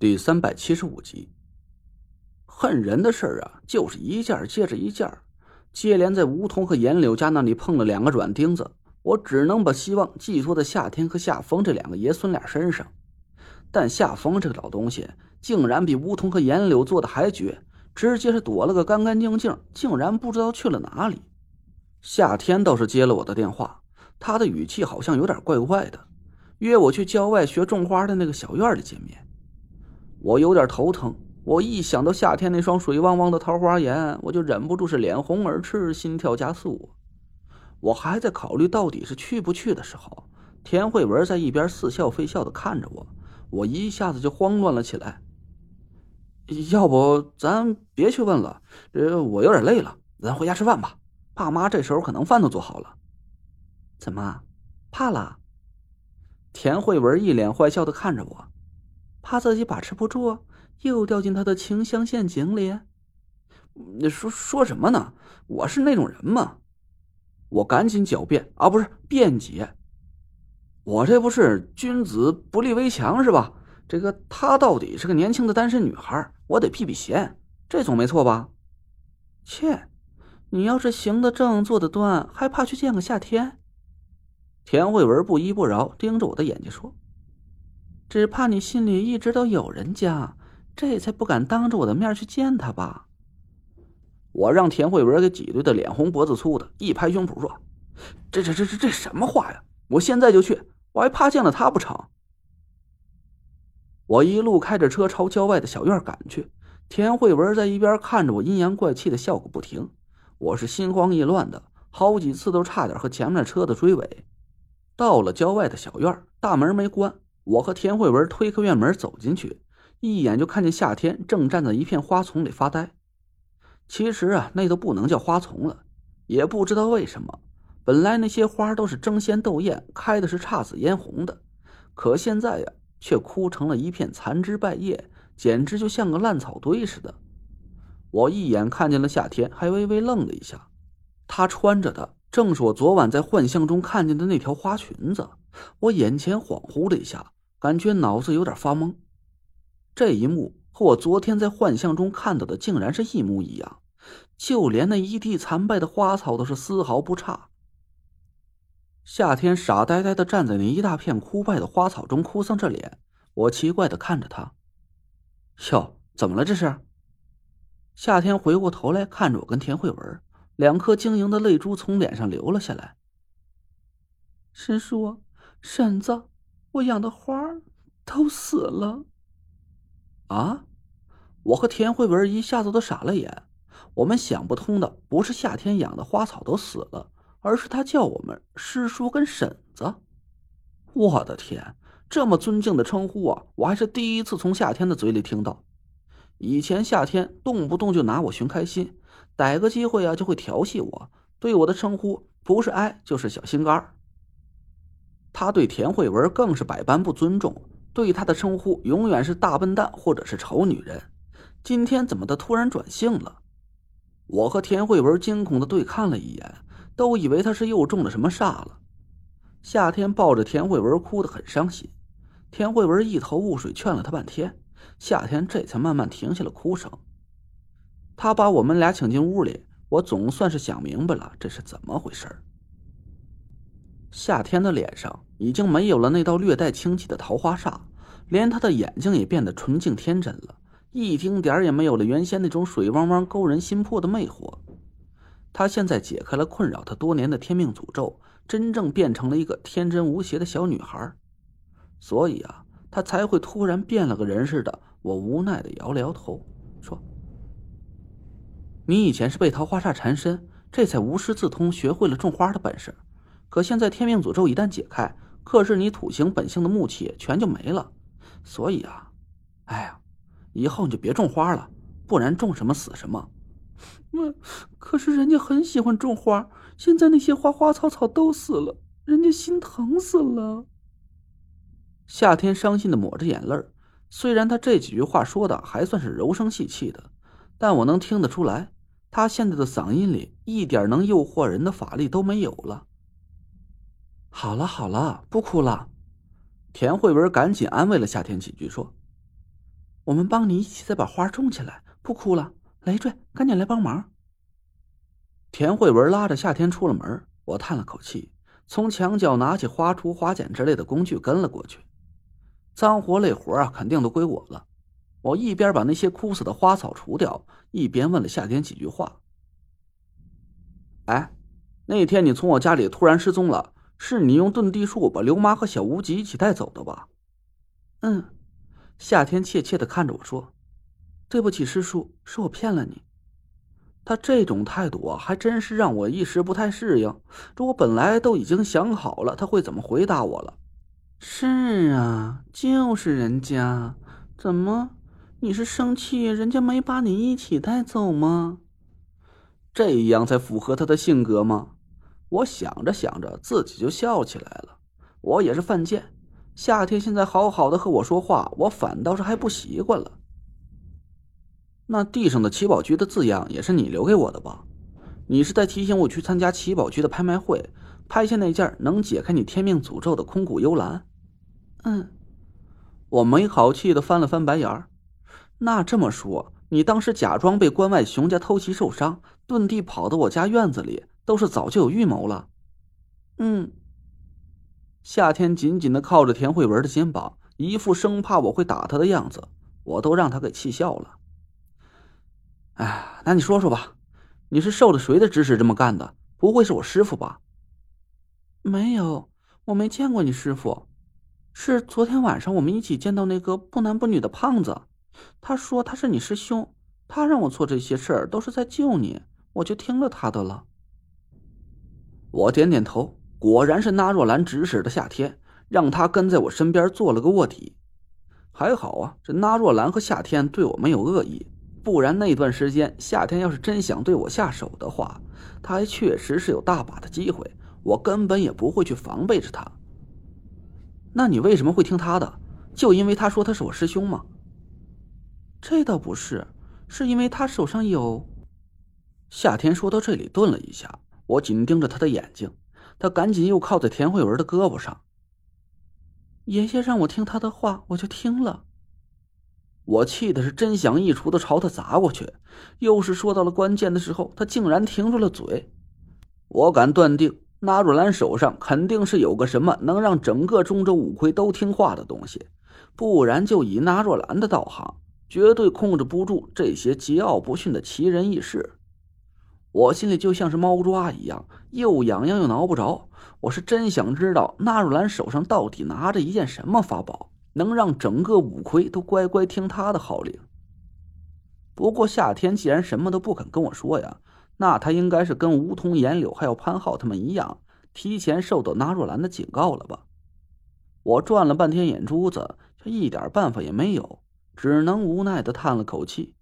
第三百七十五集，恨人的事儿啊，就是一件接着一件，接连在梧桐和严柳家那里碰了两个软钉子，我只能把希望寄托在夏天和夏风这两个爷孙俩身上。但夏风这个老东西，竟然比梧桐和严柳做的还绝，直接是躲了个干干净净，竟然不知道去了哪里。夏天倒是接了我的电话，他的语气好像有点怪怪的，约我去郊外学种花的那个小院里见面。我有点头疼，我一想到夏天那双水汪汪的桃花眼，我就忍不住是脸红耳赤，心跳加速。我还在考虑到底是去不去的时候，田慧文在一边似笑非笑的看着我，我一下子就慌乱了起来。要不咱别去问了，呃，我有点累了，咱回家吃饭吧。爸妈这时候可能饭都做好了。怎么，怕了？田慧文一脸坏笑的看着我。怕自己把持不住，又掉进他的情香陷阱里。你说说什么呢？我是那种人吗？我赶紧狡辩啊，不是辩解。我这不是君子不立危墙是吧？这个她到底是个年轻的单身女孩，我得避避嫌，这总没错吧？切，你要是行得正，坐得端，还怕去见个夏天？田慧文不依不饶，盯着我的眼睛说。只怕你心里一直都有人家，这才不敢当着我的面去见他吧。我让田慧文给挤兑的脸红脖子粗的，一拍胸脯说：“这这这这这什么话呀！我现在就去，我还怕见了他不成？”我一路开着车朝郊外的小院赶去，田慧文在一边看着我阴阳怪气的笑个不停。我是心慌意乱的，好几次都差点和前面的车子追尾。到了郊外的小院，大门没关。我和田慧文推开院门走进去，一眼就看见夏天正站在一片花丛里发呆。其实啊，那都不能叫花丛了，也不知道为什么，本来那些花都是争先斗艳，开的是姹紫嫣红的，可现在呀，却枯成了一片残枝败叶，简直就像个烂草堆似的。我一眼看见了夏天，还微微愣了一下，她穿着的正是我昨晚在幻象中看见的那条花裙子。我眼前恍惚了一下，感觉脑子有点发懵。这一幕和我昨天在幻象中看到的竟然是一模一样，就连那一地残败的花草都是丝毫不差。夏天傻呆呆的站在那一大片枯败的花草中，哭丧着脸。我奇怪的看着他，哟，怎么了这是？夏天回过头来看着我跟田慧文，两颗晶莹的泪珠从脸上流了下来。师叔。婶子，我养的花都死了。啊！我和田慧文一下子都傻了眼。我们想不通的不是夏天养的花草都死了，而是他叫我们师叔跟婶子。我的天，这么尊敬的称呼啊，我还是第一次从夏天的嘴里听到。以前夏天动不动就拿我寻开心，逮个机会啊就会调戏我，对我的称呼不是爱就是小心肝他对田慧文更是百般不尊重，对他的称呼永远是大笨蛋或者是丑女人。今天怎么的突然转性了？我和田慧文惊恐的对看了一眼，都以为他是又中了什么煞了。夏天抱着田慧文哭得很伤心，田慧文一头雾水劝了他半天，夏天这才慢慢停下了哭声。他把我们俩请进屋里，我总算是想明白了这是怎么回事。夏天的脸上已经没有了那道略带清气的桃花煞，连他的眼睛也变得纯净天真了，一丁点儿也没有了原先那种水汪汪勾人心魄的魅惑。他现在解开了困扰他多年的天命诅咒，真正变成了一个天真无邪的小女孩，所以啊，他才会突然变了个人似的。我无奈的摇了摇头，说：“你以前是被桃花煞缠身，这才无师自通，学会了种花的本事。”可现在天命诅咒一旦解开，克制你土行本性的木气全就没了。所以啊，哎呀，以后你就别种花了，不然种什么死什么。嗯，可是人家很喜欢种花，现在那些花花草草都死了，人家心疼死了。夏天伤心的抹着眼泪虽然他这几句话说的还算是柔声细气的，但我能听得出来，他现在的嗓音里一点能诱惑人的法力都没有了。好了好了，不哭了。田慧文赶紧安慰了夏天几句，说：“我们帮你一起再把花种起来。不哭了，累赘，赶紧来帮忙。田慧文拉着夏天出了门，我叹了口气，从墙角拿起花锄、花剪之类的工具跟了过去。脏活累活啊，肯定都归我了。我一边把那些枯死的花草除掉，一边问了夏天几句话。哎，那天你从我家里突然失踪了，是你用遁地术把刘妈和小无极一起带走的吧？嗯。夏天怯怯的看着我说：“对不起，师叔，是我骗了你。”他这种态度啊，还真是让我一时不太适应。这我本来都已经想好了他会怎么回答我了。是啊，就是人家，怎么？你是生气人家没把你一起带走吗？这样才符合他的性格吗？我想着想着，自己就笑起来了。我也是犯贱。夏天现在好好的和我说话，我反倒是还不习惯了。那地上的七宝居的字样也是你留给我的吧？你是在提醒我去参加七宝居的拍卖会，拍下那件能解开你天命诅咒的空谷幽兰？嗯，我没好气的翻了翻白眼儿。那这么说，你当时假装被关外熊家偷袭受伤，遁地跑到我家院子里，都是早就有预谋了？嗯。夏天紧紧的靠着田慧文的肩膀，一副生怕我会打他的样子，我都让他给气笑了。哎，那你说说吧，你是受了谁的指使这么干的？不会是我师傅吧？没有，我没见过你师傅，是昨天晚上我们一起见到那个不男不女的胖子。他说他是你师兄，他让我做这些事儿都是在救你，我就听了他的了。我点点头，果然是纳若兰指使的夏天，让他跟在我身边做了个卧底。还好啊，这纳若兰和夏天对我没有恶意，不然那段时间夏天要是真想对我下手的话，他还确实是有大把的机会，我根本也不会去防备着他。那你为什么会听他的？就因为他说他是我师兄吗？这倒不是，是因为他手上有。夏天说到这里顿了一下，我紧盯着他的眼睛，他赶紧又靠在田慧文的胳膊上。爷爷让我听他的话，我就听了。我气的是真想一锄头朝他砸过去，又是说到了关键的时候，他竟然停住了嘴。我敢断定，纳若兰手上肯定是有个什么能让整个中州五魁都听话的东西，不然就以纳若兰的道行。绝对控制不住这些桀骜不驯的奇人异士，我心里就像是猫抓一样，又痒痒又挠不着。我是真想知道纳若兰手上到底拿着一件什么法宝，能让整个五魁都乖乖听她的号令。不过夏天既然什么都不肯跟我说呀，那他应该是跟梧桐、颜柳还有潘浩他们一样，提前受到纳若兰的警告了吧？我转了半天眼珠子，却一点办法也没有。只能无奈的叹了口气。